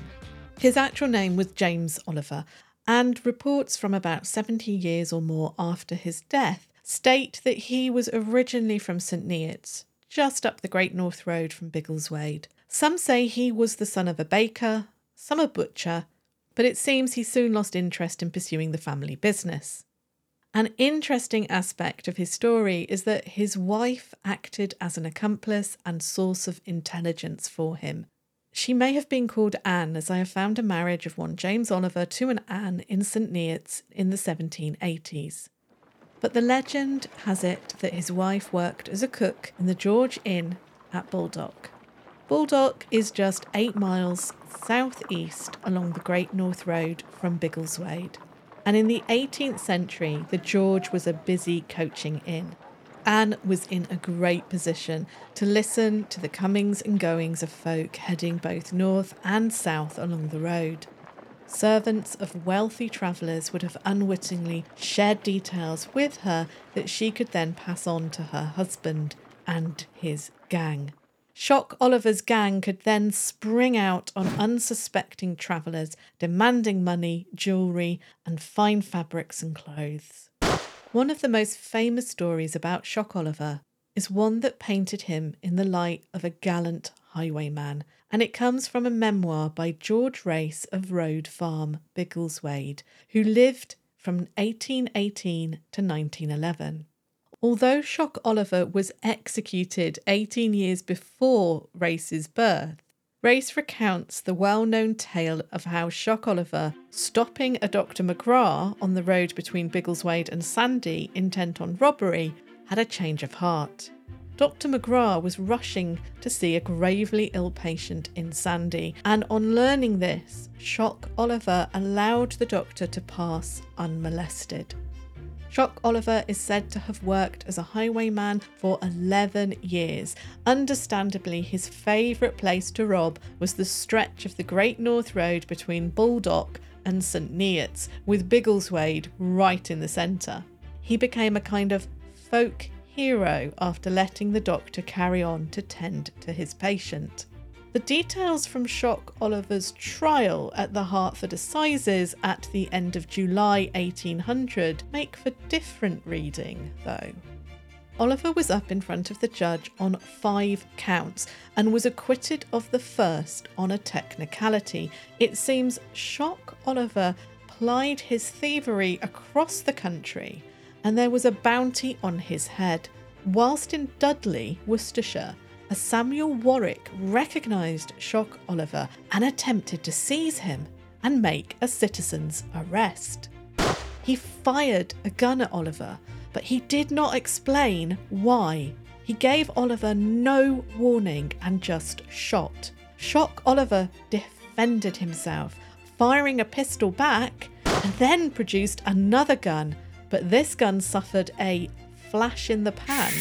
His actual name was James Oliver, and reports from about 70 years or more after his death state that he was originally from St Neots, just up the Great North Road from Biggleswade. Some say he was the son of a baker, some a butcher, but it seems he soon lost interest in pursuing the family business. An interesting aspect of his story is that his wife acted as an accomplice and source of intelligence for him. She may have been called Anne, as I have found a marriage of one James Oliver to an Anne in St Neots in the 1780s. But the legend has it that his wife worked as a cook in the George Inn at Baldock. Baldock is just eight miles southeast along the Great North Road from Biggleswade. And in the 18th century, the George was a busy coaching inn. Anne was in a great position to listen to the comings and goings of folk heading both north and south along the road. Servants of wealthy travellers would have unwittingly shared details with her that she could then pass on to her husband and his gang. Shock Oliver's gang could then spring out on unsuspecting travellers, demanding money, jewellery, and fine fabrics and clothes. One of the most famous stories about Shock Oliver is one that painted him in the light of a gallant highwayman and it comes from a memoir by George Race of Road Farm, Biggleswade, who lived from 1818 to 1911. Although Shock Oliver was executed 18 years before Race's birth, Race recounts the well known tale of how Shock Oliver, stopping a Dr. McGrath on the road between Biggleswade and Sandy intent on robbery, had a change of heart. Dr. McGrath was rushing to see a gravely ill patient in Sandy, and on learning this, Shock Oliver allowed the doctor to pass unmolested. Shock Oliver is said to have worked as a highwayman for 11 years. Understandably, his favourite place to rob was the stretch of the Great North Road between Baldock and St Neots, with Biggleswade right in the centre. He became a kind of folk hero after letting the doctor carry on to tend to his patient. The details from Shock Oliver's trial at the Hertford Assizes at the end of July 1800 make for different reading, though. Oliver was up in front of the judge on five counts and was acquitted of the first on a technicality. It seems Shock Oliver plied his thievery across the country and there was a bounty on his head. Whilst in Dudley, Worcestershire, a Samuel Warwick recognised Shock Oliver and attempted to seize him and make a citizen's arrest. He fired a gun at Oliver, but he did not explain why. He gave Oliver no warning and just shot. Shock Oliver defended himself, firing a pistol back, and then produced another gun but this gun suffered a flash in the pan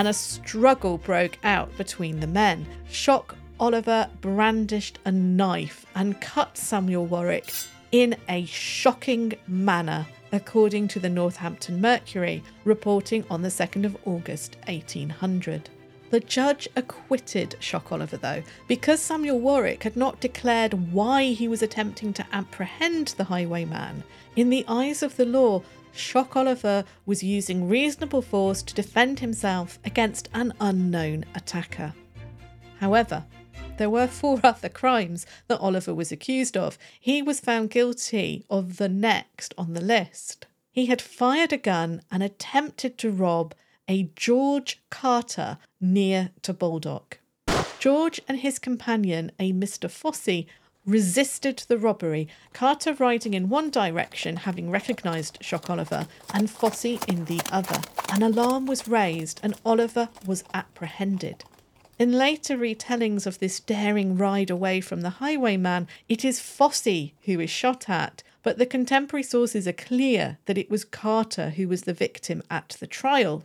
and a struggle broke out between the men. Shock Oliver brandished a knife and cut Samuel Warwick in a shocking manner, according to the Northampton Mercury, reporting on the 2nd of August 1800. The judge acquitted Shock Oliver, though, because Samuel Warwick had not declared why he was attempting to apprehend the highwayman. In the eyes of the law, Shock Oliver was using reasonable force to defend himself against an unknown attacker. However, there were four [laughs] other crimes that Oliver was accused of. He was found guilty of the next on the list. He had fired a gun and attempted to rob a George Carter near to Baldock. George and his companion, a Mr. Fossey, resisted the robbery, Carter riding in one direction, having recognised Shock Oliver, and Fossey in the other. An alarm was raised and Oliver was apprehended. In later retellings of this daring ride away from the highwayman, it is Fossey who is shot at, but the contemporary sources are clear that it was Carter who was the victim at the trial.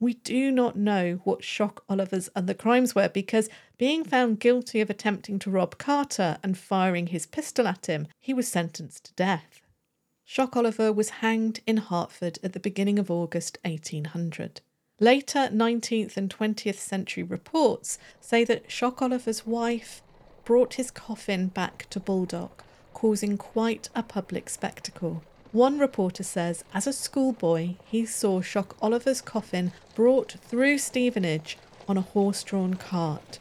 We do not know what Shock Oliver's other crimes were because, being found guilty of attempting to rob Carter and firing his pistol at him, he was sentenced to death. Shock Oliver was hanged in Hertford at the beginning of August 1800. Later 19th and 20th century reports say that Shock Oliver's wife brought his coffin back to Baldock, causing quite a public spectacle. One reporter says, as a schoolboy, he saw Shock Oliver's coffin brought through Stevenage on a horse drawn cart.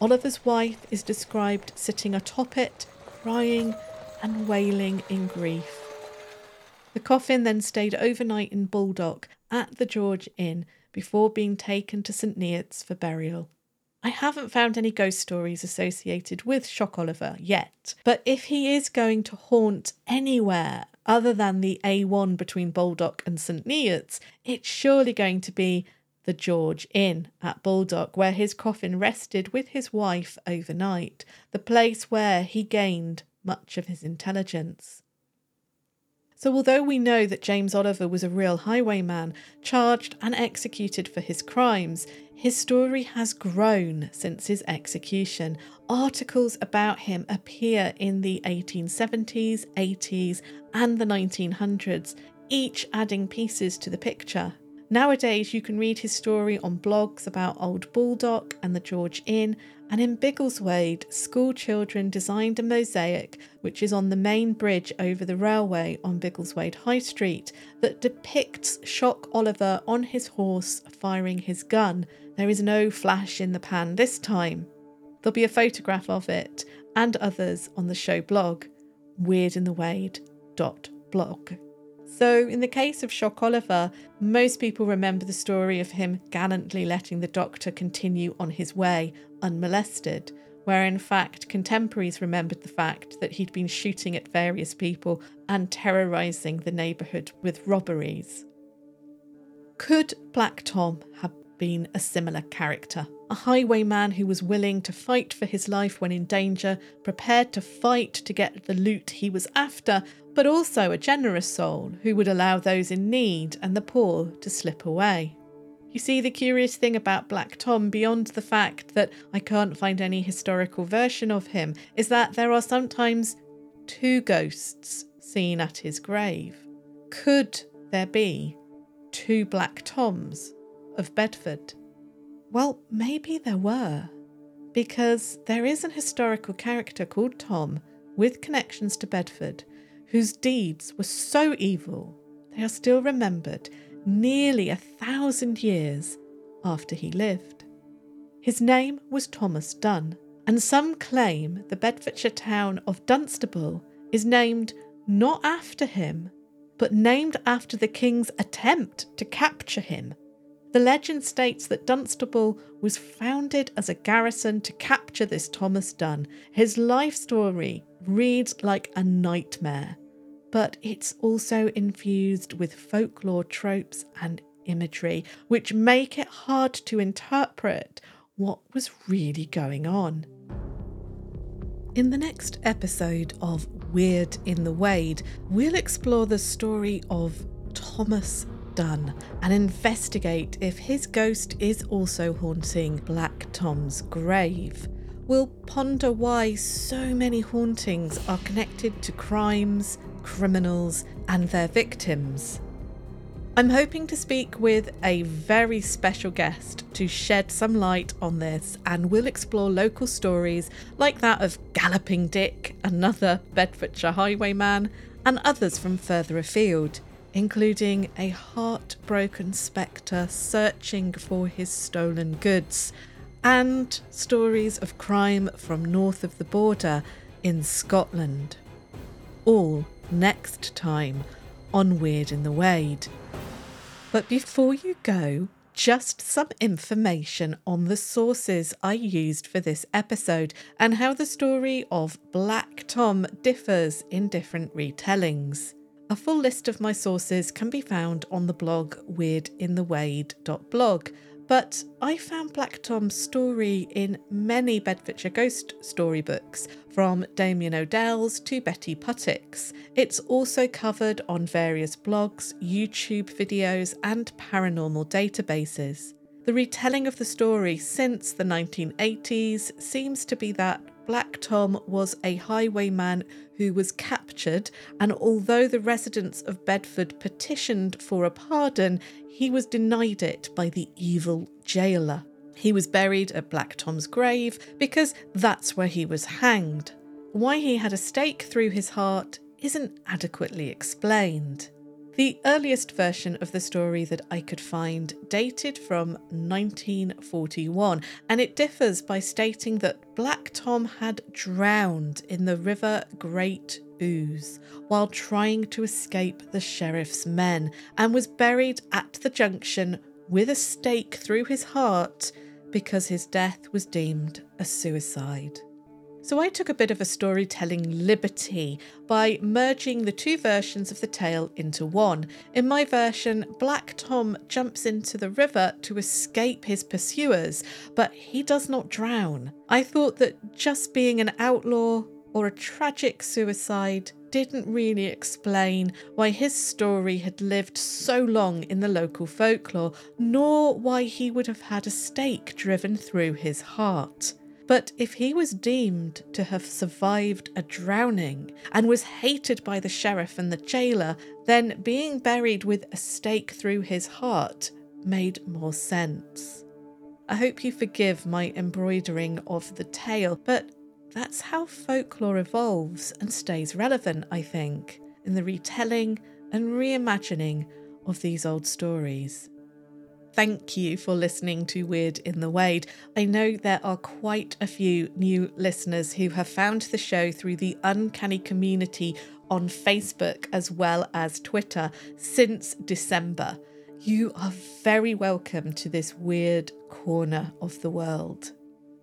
Oliver's wife is described sitting atop it, crying and wailing in grief. The coffin then stayed overnight in Baldock at the George Inn before being taken to St Neots for burial. I haven't found any ghost stories associated with Shock Oliver yet, but if he is going to haunt anywhere other than the A1 between Baldock and St Neots, it's surely going to be the George Inn at Baldock, where his coffin rested with his wife overnight, the place where he gained much of his intelligence. So, although we know that James Oliver was a real highwayman, charged and executed for his crimes, his story has grown since his execution. Articles about him appear in the 1870s, 80s, and the 1900s, each adding pieces to the picture. Nowadays, you can read his story on blogs about Old Baldock and the George Inn, and in Biggleswade, school children designed a mosaic which is on the main bridge over the railway on Biggleswade High Street that depicts Shock Oliver on his horse firing his gun. There is no flash in the pan this time. There'll be a photograph of it and others on the show blog, weirdinthewade.blog. So, in the case of Shock Oliver, most people remember the story of him gallantly letting the doctor continue on his way unmolested, where in fact contemporaries remembered the fact that he'd been shooting at various people and terrorising the neighbourhood with robberies. Could Black Tom have been a similar character? A highwayman who was willing to fight for his life when in danger, prepared to fight to get the loot he was after, but also a generous soul who would allow those in need and the poor to slip away. You see, the curious thing about Black Tom, beyond the fact that I can't find any historical version of him, is that there are sometimes two ghosts seen at his grave. Could there be two Black Toms of Bedford? Well, maybe there were, because there is an historical character called Tom with connections to Bedford whose deeds were so evil they are still remembered nearly a thousand years after he lived. His name was Thomas Dunn, and some claim the Bedfordshire town of Dunstable is named not after him, but named after the king's attempt to capture him. The legend states that Dunstable was founded as a garrison to capture this Thomas Dunn. His life story reads like a nightmare but it's also infused with folklore tropes and imagery, which make it hard to interpret what was really going on. In the next episode of Weird in the Wade, we'll explore the story of Thomas Dunn and investigate if his ghost is also haunting Black Tom's grave. We'll ponder why so many hauntings are connected to crimes, criminals, and their victims. I'm hoping to speak with a very special guest to shed some light on this, and we'll explore local stories like that of Galloping Dick, another Bedfordshire highwayman, and others from further afield, including a heartbroken spectre searching for his stolen goods, and stories of crime from north of the border in Scotland. All next time on Weird in the Wade. But before you go, just some information on the sources I used for this episode and how the story of Black Tom differs in different retellings. A full list of my sources can be found on the blog weirdinthewade.blog, but I found Black Tom's story in many Bedfordshire ghost storybooks, from Damien O'Dell's to Betty Puttick's. It's also covered on various blogs, YouTube videos, and paranormal databases. The retelling of the story since the 1980s seems to be that Black Tom was a highwayman who was captured, and although the residents of Bedford petitioned for a pardon, he was denied it by the evil jailer. He was buried at Black Tom's grave because that's where he was hanged. Why he had a stake through his heart isn't adequately explained. The earliest version of the story that I could find dated from 1941, and it differs by stating that Black Tom had drowned in the River Great Ouse while trying to escape the sheriff's men and was buried at the junction with a stake through his heart because his death was deemed a suicide. So I took a bit of a storytelling liberty by merging the two versions of the tale into one. In my version, Black Tom jumps into the river to escape his pursuers, but he does not drown. I thought that just being an outlaw or a tragic suicide didn't really explain why his story had lived so long in the local folklore, nor why he would have had a stake driven through his heart. But if he was deemed to have survived a drowning and was hated by the sheriff and the jailer, then being buried with a stake through his heart made more sense. I hope you forgive my embroidering of the tale, but that's how folklore evolves and stays relevant, I think, in the retelling and reimagining of these old stories. Thank you for listening to Weird in the Wade. I know there are quite a few new listeners who have found the show through the Uncanny community on Facebook as well as Twitter since December. You are very welcome to this weird corner of the world.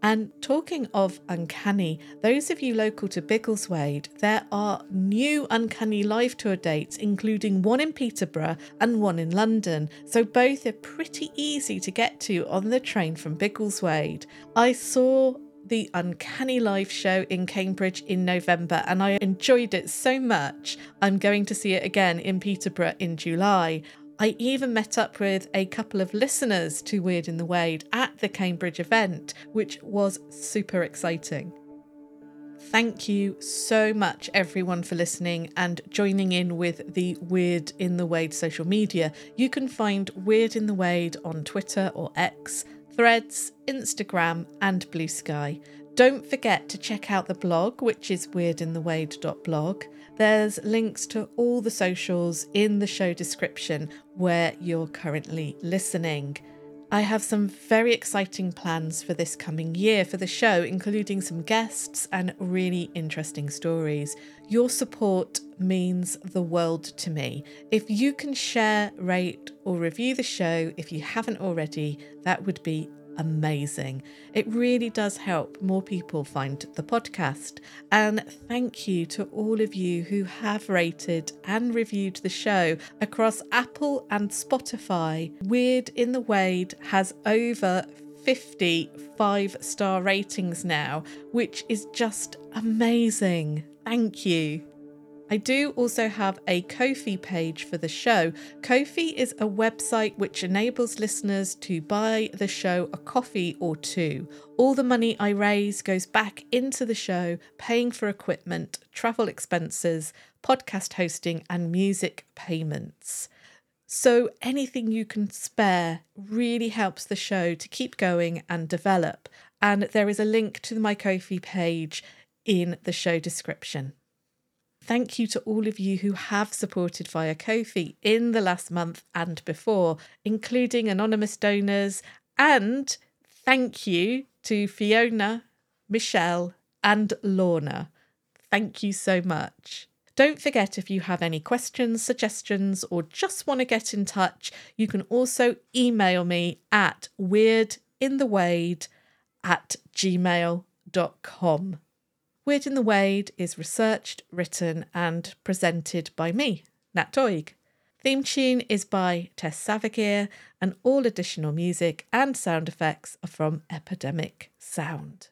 And talking of uncanny, those of you local to Biggleswade, there are new uncanny live tour dates, including one in Peterborough and one in London. So both are pretty easy to get to on the train from Biggleswade. I saw the Uncanny Live show in Cambridge in November and I enjoyed it so much. I'm going to see it again in Peterborough in July. I even met up with a couple of listeners to Weird in the Wade at the Cambridge event, which was super exciting. Thank you so much, everyone, for listening and joining in with the Weird in the Wade social media. You can find Weird in the Wade on Twitter or X, Threads, Instagram, and Blue Sky. Don't forget to check out the blog, which is weirdinthewade.blog. There's links to all the socials in the show description where you're currently listening. I have some very exciting plans for this coming year for the show, including some guests and really interesting stories. Your support means the world to me. If you can share, rate, or review the show, if you haven't already, that would be amazing. It really does help more people find the podcast. And thank you to all of you who have rated and reviewed the show across Apple and Spotify. Weird in the Wade has over 50 five star ratings now, which is just amazing. Thank you. I do also have a Ko-fi page for the show. Ko-fi is a website which enables listeners to buy the show a coffee or two. All the money I raise goes back into the show, paying for equipment, travel expenses, podcast hosting, and music payments. So anything you can spare really helps the show to keep going and develop. And there is a link to my Ko-fi page in the show description. Thank you to all of you who have supported via Ko-fi in the last month and before, including anonymous donors. And thank you to Fiona, Michelle, and Lorna. Thank you so much. Don't forget if you have any questions, suggestions, or just want to get in touch, you can also email me at weirdinthewade at gmail.com. Weird in the Wade is researched, written, and presented by me, Nat Doig. Theme tune is by Tess Savigear, and all additional music and sound effects are from Epidemic Sound.